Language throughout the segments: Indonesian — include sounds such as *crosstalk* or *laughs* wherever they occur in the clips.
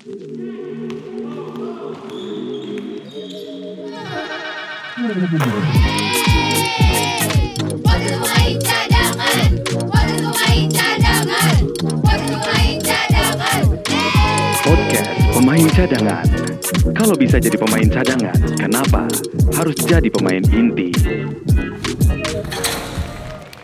Waktu main cadangan, waktu main cadangan, waktu main cadangan. Podcast Pemain Cadangan. Kalau bisa jadi pemain cadangan, kenapa harus jadi pemain inti?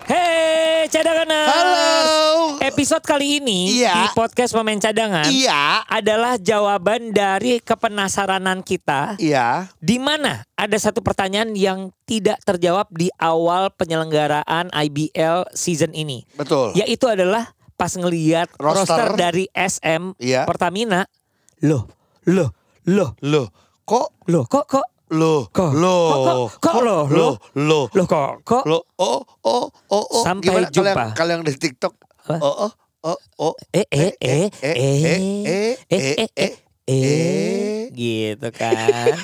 Hei cadangan Halo. Episode kali ini Iya. di podcast pemain cadangan Iya. adalah jawaban dari kepenasaranan kita Iya. di mana ada satu pertanyaan yang tidak terjawab di awal penyelenggaraan IBL season ini. Betul. Yaitu adalah pas ngeliat Roster. roster, dari SM Iya. Pertamina. Loh, loh, loh, Loh, kok loh kok kok lo Kok? lo Kok- lo? lo lo loh kok kok lo oh oh oh oh Sampai gimana jumpa. kalau yang di TikTok? Oh oh oh oh eh eh eh eh eh eh eh eh eh gitu kan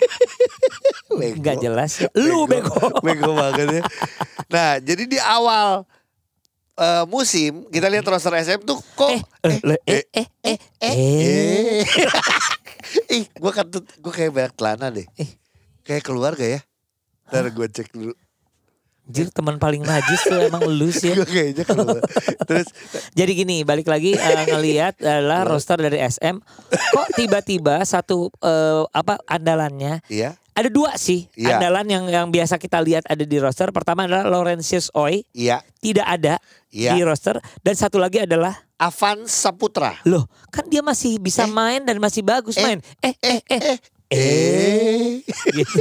nggak jelas ya lu bego bego banget ya nah jadi di awal eh, musim kita lihat roster SM tuh kok eh eh eh eh eh eh eh ih gue kan gue kayak banyak celana deh Eh. kayak keluarga ya Ntar gue cek dulu Jir teman paling najis tuh emang lu sih. *laughs* Ya. Kayaknya Terus Jadi gini balik lagi eh, *laughs* ngelihat adalah roster dari SM kok tiba-tiba satu eh, apa andalannya? Iya. Ada dua sih Iya. andalan yang yang biasa kita lihat ada di roster. Pertama adalah Laurentius Oi Iya. Tidak ada Iya. di roster. Dan satu lagi adalah Avan Saputra. Loh kan dia masih bisa Eh. main dan masih bagus Eh. main. Eh eh eh. Eh eh. *laughs* Gitu.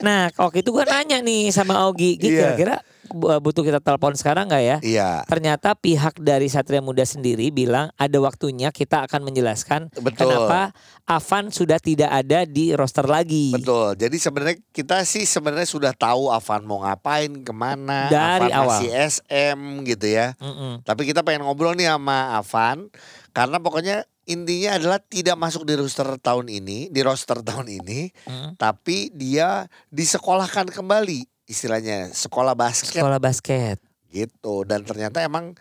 Nah, waktu itu gue nanya nih sama Augie, Gi, Iya. kira-kira bu- butuh kita telepon sekarang nggak ya? Iya Ternyata pihak dari Satria Muda sendiri bilang ada waktunya kita akan menjelaskan Betul. kenapa Avan sudah tidak ada di roster lagi. Betul. Jadi sebenarnya kita sih sebenarnya sudah tahu Avan mau ngapain, ke mana, Dari Avan awal. masih SM gitu ya. Mm-mm. Tapi kita pengen ngobrol nih sama Avan karena pokoknya intinya adalah tidak masuk di roster tahun ini, di roster *laughs* tahun ini, Mm. tapi dia disekolahkan kembali istilahnya sekolah basket Sekolah basket. gitu. Dan ternyata emang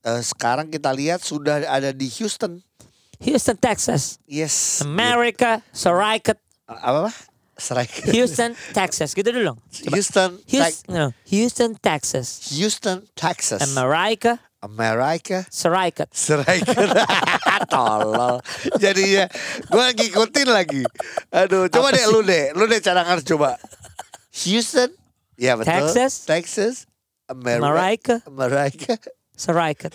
eh, sekarang kita lihat sudah ada di Houston. Houston, Texas. Yes. America, Gitu. Apa? Striker. Houston, Texas. Gitu dulu dong. Coba. Houston, Houston, no, Houston, Texas. Houston, Texas. America, America. Soraikat. Striker. *laughs* Tolol. Jadinya gue ngikutin lagi. Aduh, coba Apa deh sih? lu deh. Lu deh cadangan coba. Houston. Ya betul. Texas. Texas. America. America, America. Soraikat.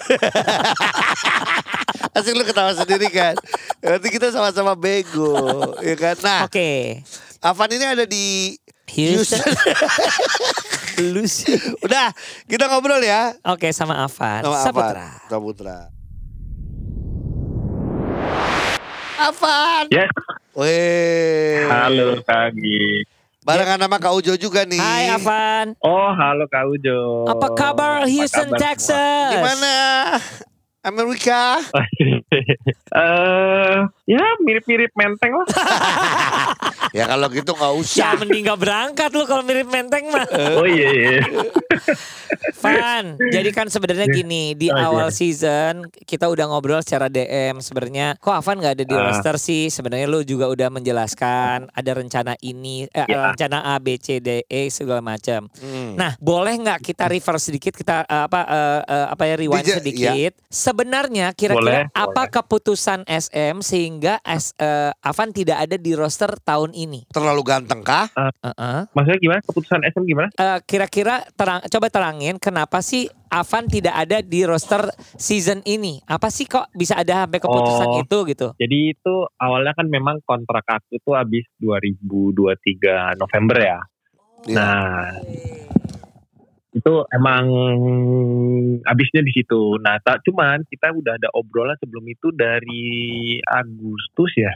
Asik lu ketawa sendiri kan. Nanti kita sama-sama bego. ya kan. Nah, Oke. Avan ini ada di Houston. Houston. *laughs* Lu sih. *laughs* Udah, kita ngobrol ya. Oke sama Avan. Sama Saputra. Avan. Saputra. Avan. Ya, Weh. halo Kak Gi. Barengan sama Kak Ujo juga nih. Hai Avan. Oh, halo Kak Ujo. Apa kabar Apa Houston, kabar Texas? Gimana? Amerika? semua? *laughs* Eh, ya mirip-mirip menteng lah. *laughs* ya kalau gitu nggak Ya usah. mending gak berangkat lu kalau mirip menteng mah. Oh iya iya. *laughs* Van, jadi kan sebenarnya gini di Oh, iya. awal season kita udah ngobrol secara DM sebenarnya kok Avan nggak ada di Ah. roster sih sebenarnya lu juga udah menjelaskan ada rencana ini eh, Ya. rencana A B C D E segala macam. Hmm. Nah, boleh nggak kita reverse sedikit kita eh, apa eh, eh, apa ya rewind Dija- sedikit? Sebenarnya kira-kira apa boleh. keputusan SM sehingga S, eh, Avan tidak ada di roster tahun ini? Terlalu ganteng kah? Heeh. Maksudnya gimana? Keputusan SM gimana? Eh, kira-kira terang coba terangin kenapa sih Avan tidak ada di roster season ini? Apa sih kok bisa ada sampai keputusan Oh. itu gitu? Jadi itu awalnya kan memang kontrak aku tuh habis 2023 November ya. Iya. Nah, itu emang habisnya di situ. Nah, tak cuman kita udah ada obrolan sebelum itu dari Agustus ya.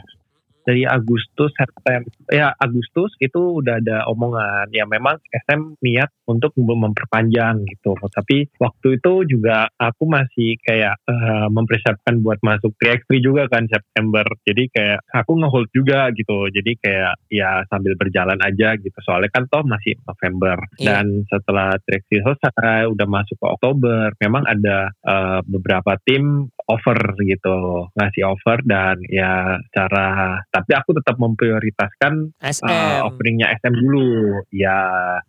Dari Agustus September ya Agustus itu udah ada omongan. Ya memang SM niat untuk memperpanjang gitu. Tapi waktu itu juga aku masih kayak eh, mempersiapkan buat masuk 3x3 juga kan September. Jadi kayak aku ngehold juga gitu. Jadi kayak ya sambil berjalan aja gitu. Soalnya kan toh masih November. Iya. dan setelah 3x3 selesai udah masuk ke Oktober memang ada eh, beberapa tim offer gitu. Ngasih offer dan ya cara tapi aku tetap memprioritaskan SM. uh, openingnya SM dulu ya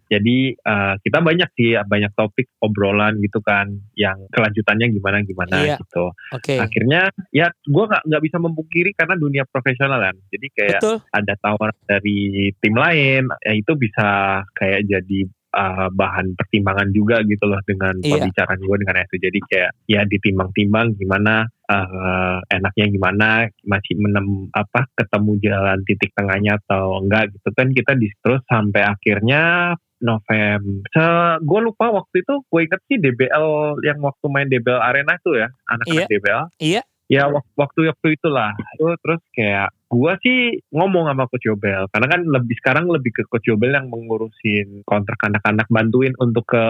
jadi uh, kita banyak sih banyak topik obrolan gitu kan yang kelanjutannya gimana gimana Iya. gitu Oke. akhirnya ya gue nggak nggak bisa membungkiri karena dunia profesional kan jadi kayak Betul. ada tawaran dari tim lain ya itu bisa kayak jadi uh, bahan pertimbangan juga gitu loh dengan Iya. pembicaraan gue dengan itu jadi kayak ya ditimbang-timbang gimana uh, enaknya gimana masih menem apa ketemu jalan titik tengahnya atau enggak gitu kan kita di terus sampai akhirnya November. gue lupa waktu itu gue inget sih DBL yang waktu main DBL Arena tuh ya anak-anak DBL. Iya. Ya wak- waktu waktu itulah. Itu terus kayak gue sih ngomong sama Coach Yobel karena kan lebih sekarang lebih ke Coach Yobel yang mengurusin kontrak anak-anak bantuin untuk ke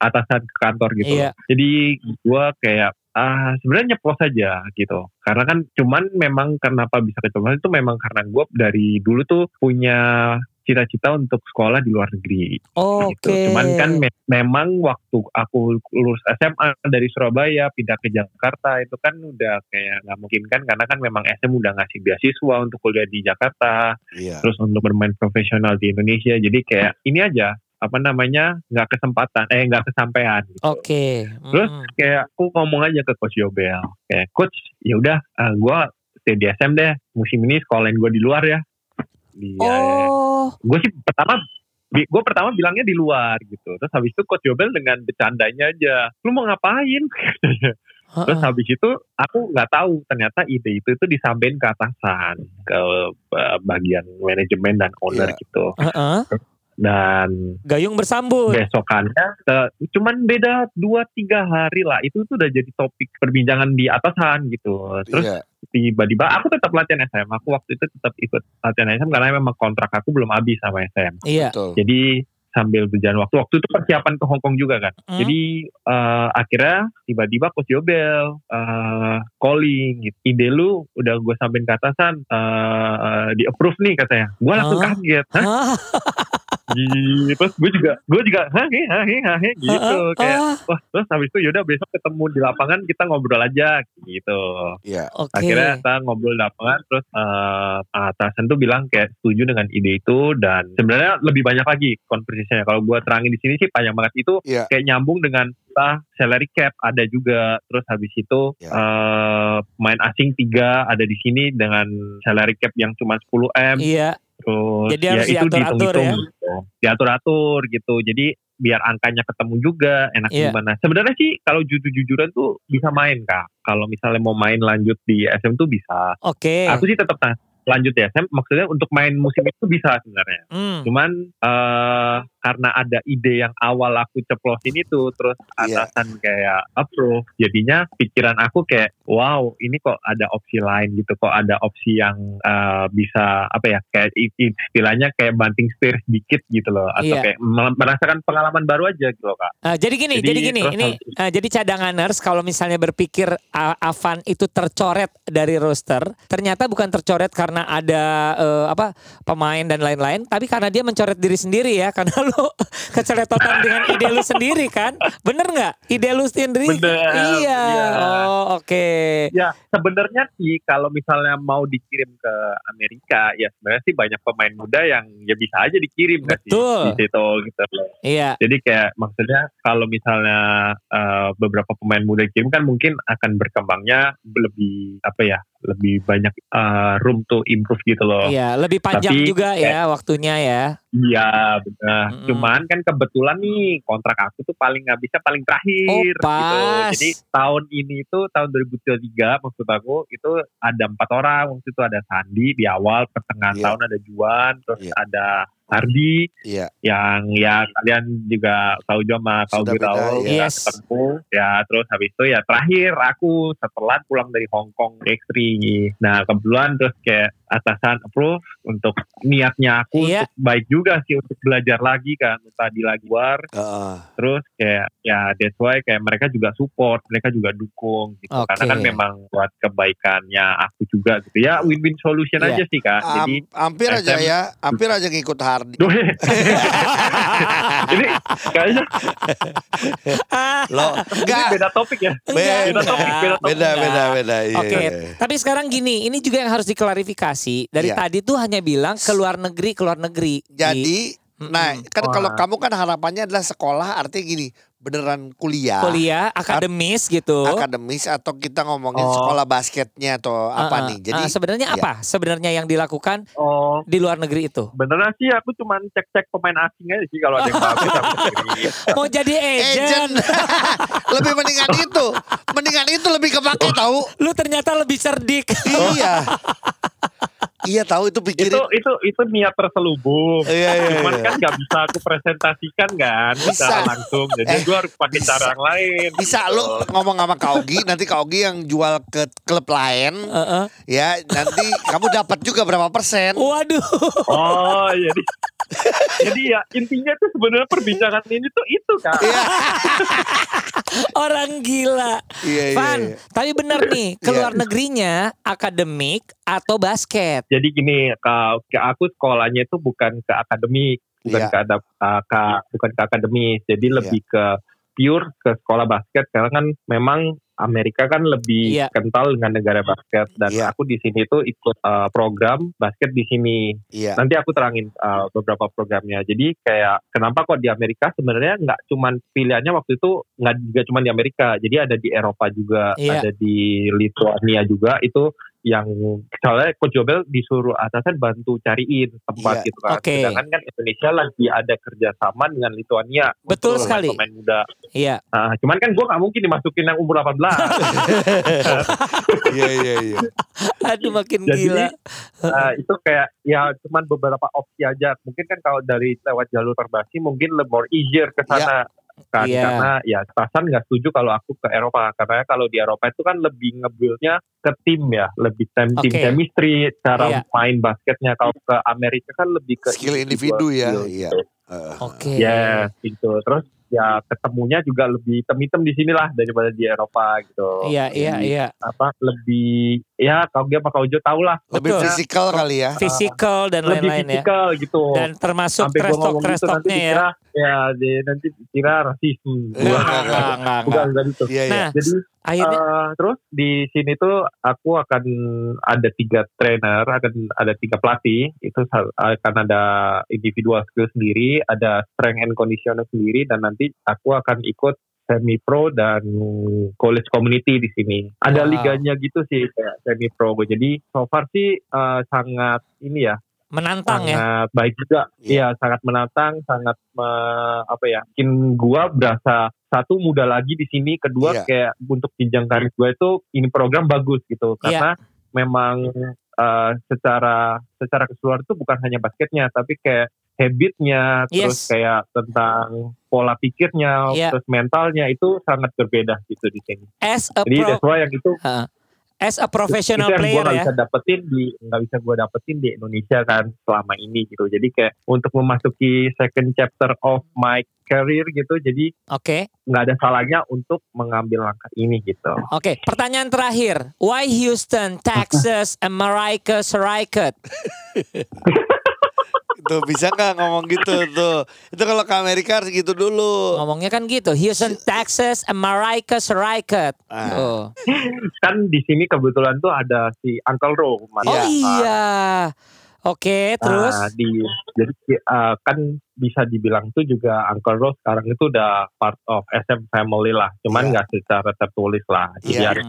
atasan ke kantor gitu. Iya. Jadi gue kayak ah sebenarnya nyeplos aja gitu karena kan cuman memang kenapa bisa keceplosan itu memang karena gue dari dulu tuh punya cita-cita untuk sekolah di luar negeri Oke. gitu. Cuman kan me- memang waktu aku lulus SMA dari Surabaya pindah ke Jakarta itu kan udah kayak nggak mungkin kan karena kan memang SM udah ngasih beasiswa untuk kuliah di Jakarta, Iya. terus untuk bermain profesional di Indonesia. Jadi kayak ini aja apa namanya nggak kesempatan eh nggak kesampaian gitu. Oke. Terus Mm-mm. kayak aku ngomong aja ke coach Yobel kayak coach ya udah uh, gue stay di SM deh musim ini sekolahin gue di luar ya di Oh. gue sih pertama gue pertama bilangnya di luar gitu terus habis itu coach Yobel dengan bercandanya aja lu mau ngapain *laughs* terus habis itu aku nggak tahu ternyata ide itu itu disampaikan ke atasan ke uh, bagian manajemen dan owner Iya. gitu Heeh. dan Gayung bersambut. besokannya eh, cuman beda dua tiga hari lah itu tuh udah jadi topik perbincangan di atasan gitu terus Iya. Tiba-tiba aku tetap latihan SM aku waktu itu tetap ikut latihan SM karena memang kontrak aku belum habis sama SM Iya. Betul. jadi sambil berjalan waktu waktu itu persiapan ke Hongkong juga kan Hmm. jadi eh, akhirnya tiba-tiba Coach Yobel eh, calling gitu. ide lu udah gue sampein ke atasan eh, di approve nih katanya gue langsung Hah? kaget Hah? *laughs* Gitu. terus gue juga gue juga hahe hahe hahe gitu kayak Ah, wah terus habis itu yaudah besok ketemu di lapangan kita ngobrol aja gitu Iya. Oke. akhirnya kita ngobrol di lapangan terus eh, atasan tuh bilang kayak setuju dengan ide itu dan sebenarnya lebih banyak lagi konversinya kalau gue terangin di sini sih panjang banget itu Iya. kayak nyambung dengan kita salary cap ada juga terus habis itu Ya. eh, main asing tiga ada di sini dengan salary cap yang cuma 10 m Iya. Terus Jadi harus ya itu diatur-atur dihitung-hitung gitu. diatur-atur gitu jadi biar angkanya ketemu juga enak Iya. gimana sebenarnya sih kalau jujur-jujuran tuh bisa main kak kalau misalnya mau main lanjut di SM tuh bisa Oke. aku sih tetap lanjut di SM maksudnya untuk main musim itu bisa sebenarnya Hmm. cuman eh karena ada ide yang awal aku ceplosin itu terus Iya. atasan kayak approve jadinya pikiran aku kayak wow ini kok ada opsi lain gitu kok ada opsi yang eh, bisa apa ya kayak istilahnya kayak banting setir sedikit gitu loh atau Iya. kayak merasakan pengalaman baru aja gitu loh kak Ah, jadi gini, Jadi, jadi, gini, terus ini harus- ah, jadi cadanganers kalau misalnya berpikir ah, Avan itu tercoret dari roster, ternyata bukan tercoret karena ada eh, apa pemain dan lain-lain, tapi karena dia mencoret diri sendiri ya, *laughs* karena lu keceletotan dengan ide lu sendiri kan, bener nggak? Ide lu sendiri? Bener, Iya. iya. Oh oke. Ya sebenarnya sih kalau misalnya mau dikirim ke Amerika ya sebenarnya sih banyak pemain muda yang ya bisa aja dikirim sih Betul. di situ gitu loh. Iya. Jadi kayak maksudnya kalau misalnya eh, beberapa pemain muda dikirim kan mungkin akan berkembangnya lebih apa ya lebih banyak eh, room to improve gitu loh. Iya, lebih panjang Tapi juga ya waktunya ya. Iya benar. Mm-mm. Cuman kan kebetulan nih kontrak aku tuh paling nggak bisa paling terakhir Oh, pas. gitu. Jadi tahun ini tuh tahun 2023 maksud aku itu ada empat orang. Waktu itu ada Sandi di awal, pertengahan Iya. tahun ada Juan, terus Iya. ada Hardi Iya. yang ya kalian juga tahu juga sama Giraul iya. kita Yes. ketemu ya terus habis itu ya terakhir aku setelah pulang dari Hong Kong X3 nah kebetulan terus kayak atasan approve untuk niatnya aku Iya. untuk baik juga sih untuk belajar lagi kan tadi lagi luar Heeh. terus kayak ya that's why kayak mereka juga support mereka juga dukung gitu Oke. karena kan memang buat kebaikannya aku juga gitu ya win-win solution Iya. aja sih kak jadi Am- hampir aja SM. ya, hampir aja ngikut Hardi. *laughs* Ini kayaknya Lo ini enggak beda topik ya Enggak, beda topik beda topik beda Enggak. beda beda. Iya, Oke, iya. tapi sekarang gini, ini juga yang harus diklarifikasi. Dari Iya. tadi tuh hanya bilang ke luar negeri, ke luar negeri. Jadi, Mm-mm. nah kan kalau kamu kan harapannya adalah sekolah artinya gini, beneran kuliah, kuliah akademis gitu. akademis atau kita ngomongin Oh. sekolah basketnya atau apa Ah, ah. nih? Jadi Ah, sebenarnya iya. apa? Sebenarnya yang dilakukan oh di luar negeri itu. beneran sih aku cuman cek-cek pemain asing aja sih kalau ada yang bagus. *laughs* Mau jadi agent agent. *laughs* lebih mendingan *laughs* itu, mendingan itu lebih kepake tahu. Lu ternyata lebih cerdik. Iya. Iya tahu itu pikirin. itu itu itu niat terselubung Iya, iya, cuman iya. kan nggak bisa aku presentasikan kan Bisa. secara langsung jadi Eh, gue harus pakai bisa. cara yang lain Bisa lu ngomong sama Kak Ogi, nanti Kak Ogi yang jual ke klub lain, Heeh. ya nanti kamu dapat juga berapa persen. Waduh. oh jadi jadi ya intinya tuh sebenarnya perbincangan ini tuh itu kan Iya, *laughs* Orang gila. iya, iya. Van, iya. tapi bener nih, ke Iya. luar negerinya akademik atau basket. jadi gini ke, aku sekolahnya itu bukan ke akademik bukan Iya. ke ada uh, ke- bukan ke akademis jadi lebih ke pure ke sekolah basket karena kan memang Amerika kan lebih Iya. kental dengan negara basket dan Iya. aku di sini tuh ikut uh, program basket di sini Iya. nanti aku terangin uh, beberapa programnya. Jadi kayak kenapa kok di Amerika sebenarnya nggak cuman pilihannya waktu itu nggak juga cuman di Amerika. Jadi ada di Eropa juga, Iya. ada di Lithuania juga itu yang soalnya Coach Jobel disuruh atasan bantu cariin tempat Iya. gitu kan. Oke. Sedangkan kan Indonesia lagi ada kerjasama dengan Lituania. Betul untuk sekali. Pemain muda. Iya. Nah, cuman kan gue nggak mungkin dimasukin yang umur 18. *laughs* Iya, iya, iya. Aduh makin Jadi, gila. Nah, itu kayak ya cuman beberapa opsi aja. Mungkin kan kalau dari lewat jalur perbasi mungkin lebih more easier ke sana. Kan Iya. karena ya atasan nggak setuju kalau aku ke Eropa karena kalau di Eropa itu kan lebih ngebuildnya ke tim ya lebih tim tim Oke. chemistry cara Iya. main basketnya kalau ke Amerika kan lebih ke Skill individual individu ya, iya. Oke. Ya gitu terus ya ketemunya juga lebih hitam-hitam di sinilah daripada di Eropa gitu. Iya, iya, iya. Apa lebih ya kalau dia pakai Ojo tau lah lebih Betul. fisikal kali ya. Physical dan lebih lain-lain ya. fisikal gitu. Dan termasuk sampai ngomong gitu ya. ya di, nanti dikira rasisme Enggak, Enggak, enggak, enggak, enggak, bukan enggak. gitu Iya, iya. Nah, jadi akhirnya eh, terus di sini tuh aku akan ada tiga trainer akan ada tiga pelatih itu akan ada individual skill sendiri ada strength and conditioner sendiri dan nanti aku akan ikut semi pro dan college community di sini. Ada Wow. liganya gitu sih kayak semi pro. Jadi so far sih eh, sangat ini ya menantang ya. sangat baik juga. Iya. Iya, sangat menantang, sangat me- apa ya? Bikin gua berasa satu muda lagi di sini, kedua Iya. kayak untuk jenjang karir gua itu ini program bagus gitu Iya. karena memang eh, secara secara keseluruhan itu bukan hanya basketnya, tapi kayak habitnya, terus Yes. kayak tentang pola pikirnya, Iya. terus mentalnya itu sangat berbeda gitu di sini. As a Jadi pro, that's why yang itu as a professional itu yang player gue nggak ya. bisa dapetin di nggak bisa gue dapetin di Indonesia kan selama ini gitu jadi kayak untuk memasuki second chapter of my career gitu jadi Oke. nggak ada salahnya untuk mengambil langkah ini gitu Oke, pertanyaan terakhir. Why Houston, Texas, *laughs* America, Serikat? *laughs* Tuh bisa nggak ngomong gitu tuh. Itu kalau ke Amerika harus gitu dulu. Ngomongnya kan gitu. Houston, Texas, America, Serikat. Ah. Oh, kan di sini kebetulan tuh ada si Uncle Ro oh Iya. iya. Oke, terus Nah, di jadi uh, kan bisa dibilang tuh juga Uncle Ro sekarang itu udah part of SM family lah cuman Iya. nggak secara tertulis lah jadi Iya. ada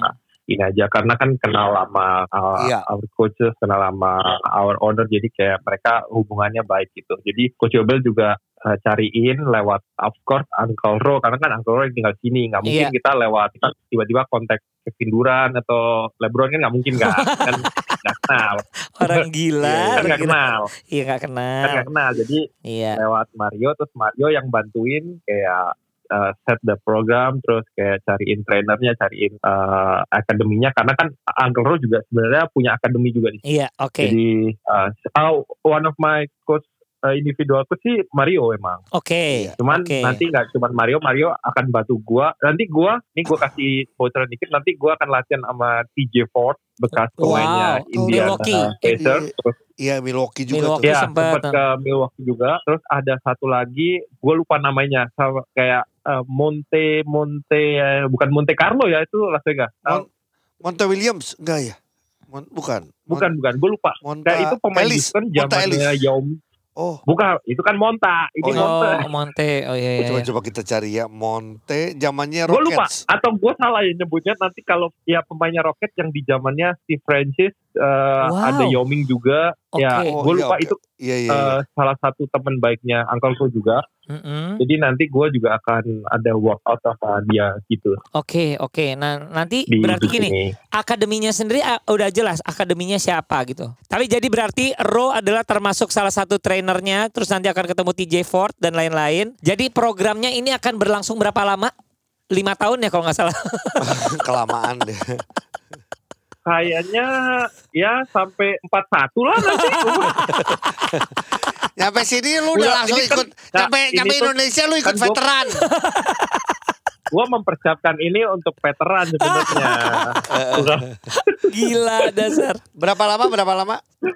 ini aja karena kan kenal lama uh, Iya. our coaches kenal lama our owner jadi kayak mereka hubungannya baik gitu jadi coach Yobel juga uh, cariin lewat of course Uncle Ro karena kan Uncle Ro yang tinggal sini nggak mungkin Iya. kita lewat kita tiba-tiba kontak Kevin atau LeBron kan nggak mungkin kan *laughs* kan nggak kenal orang *laughs* gila. Iya, kan nggak kenal Iya nggak kan kenal. nggak kenal jadi Iya. lewat Mario terus Mario yang bantuin kayak uh, set the program, terus kayak cariin trainernya, cariin uh, akademinya. Karena kan Uncle Ro juga sebenarnya punya akademi juga di sini. Iya, oke. Jadi uh, oh, one of my coach uh, individual coach sih Mario emang. Oke. Cuman Oke. nanti nggak cuman Mario, Mario akan bantu gua. Nanti gua, ini gua kasih bocoran dikit. Nanti gua akan latihan sama TJ Ford bekas Wow, pemainnya oh, Indiana Milwaukee. Pacers. Terus Iya Milwaukee juga Milwaukee. tuh. ya sempet, sempat ke Milwaukee juga. Terus ada satu lagi, gue lupa namanya, sama kayak eh, Monte Monte eh, bukan Monte Carlo ya itu Las Vegas. Eh, Mon- Monte Williams enggak ya? Mon- bukan. bukan bukan, gue lupa. Mon- Kayak Monta itu pemain Ellis. Houston Monta zamannya Ellis. Oh, Bukan, itu kan Monta. Ini Oh, iya. Monte. Oh, Monte. Oh iya, iya. coba iya. coba kita cari ya Monte zamannya Gue lupa. Rockets. Atau gue salah ya nyebutnya nanti kalau ya pemainnya Rocket yang di zamannya Steve Francis, eh, Wow. ada Yao Ming juga. Ya, Oke. Oh, gue iya, lupa oke. itu Iya iya. iya. eh, salah satu teman baiknya Uncle Ko juga. Mm-mm. Jadi nanti gue juga akan ada workout sama dia gitu Oke, oke. Nah, nanti di, berarti di gini, sini. akademinya sendiri ah, udah jelas akademinya siapa gitu. Tapi jadi berarti Ro adalah termasuk salah satu trainernya, terus nanti akan ketemu TJ Ford dan lain-lain. Jadi programnya ini akan berlangsung berapa lama? Lima tahun ya kalau nggak salah. *laughs* Kelamaan deh. Kayaknya ya sampai 41 lah nanti. *laughs* Nyampe sini lu udah Udah, langsung ini kan- ikut. nah, nyampe nyampe tuh Indonesia lu ikut kan gua- veteran. *laughs* gue mempersiapkan ini untuk veteran sebenarnya. *laughs* Gila dasar. Berapa lama? Berapa lama?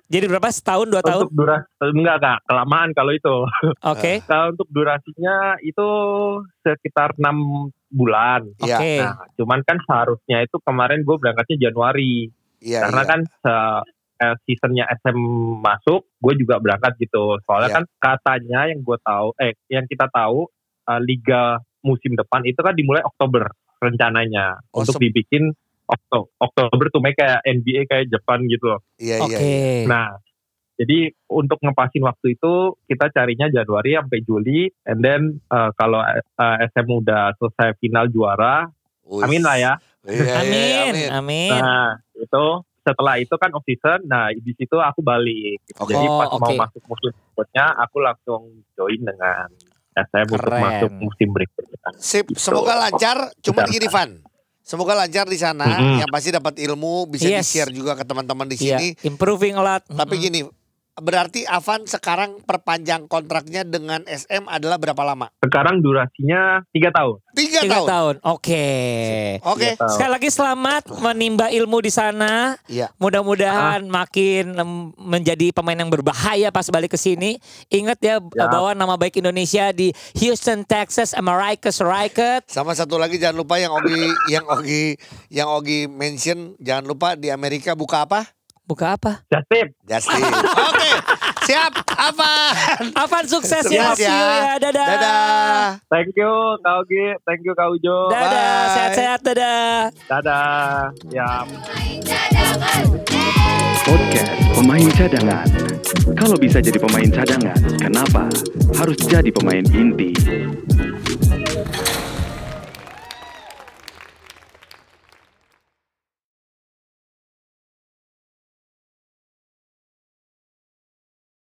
Jadi berapa? Setahun, dua tahun? untuk durasi enggak enggak kelamaan kalau itu. Oke. Kalau untuk durasinya itu sekitar enam bulan. Iya. Oke. Nah, cuman kan seharusnya itu kemarin gue berangkatnya Januari. Iya. karena iya. kan se- eh, seasonnya SM masuk, gue juga berangkat gitu. Soalnya Iya. kan katanya yang gue tahu, eh yang kita tahu eh, liga musim depan itu kan dimulai Oktober rencananya Oh, untuk dibikin Oktober, Oktober tuh kayak NBA kayak Jepang gitu. loh. Iya Oke. iya. Nah, jadi untuk ngepasin waktu itu kita carinya Januari sampai Juli, and then eh, kalau eh, SM udah selesai final juara, Wih. amin lah ya. Iya, iya, Amin, amin. amin. Nah, itu setelah itu kan off season, nah di situ aku balik. Oke. Jadi Oh, pas mau oke. masuk musim berikutnya, aku langsung join dengan SM untuk Keren. masuk musim berikutnya. Sip, Gitu. semoga lancar. Cuman Bentar. gini Van. Semoga lancar di sana. Mm-mm. Yang pasti dapat ilmu, bisa Yes. di-share juga ke teman-teman di Iya, sini. improving a lot. Tapi Mm-mm. gini, berarti Avan sekarang perpanjang kontraknya dengan SM adalah berapa lama? Sekarang durasinya tiga tahun. Tiga, tahun. tahun. Oke. Oke. Tiga tahun. Sekali lagi selamat menimba ilmu di sana. Iya. Mudah-mudahan makin em, menjadi pemain yang berbahaya pas balik ke sini. Ingat ya, Ya. bawa nama baik Indonesia di Houston, Texas, America Rocket. Sama satu lagi jangan lupa yang Ogi yang Ogi yang Ogi mention jangan lupa di Amerika buka apa? Buka apa? Jasip. Justin. *laughs* Oke. Siap. Apa? Avan sukses ya. See you ya. Dadah. Dadah. Thank you Kak Ogi, thank you Kak Ujo. Dadah. Sehat-sehat. Dadah. Dadah. Ya. Podcast Pemain Cadangan. Kalau bisa jadi pemain cadangan, kenapa harus jadi pemain inti?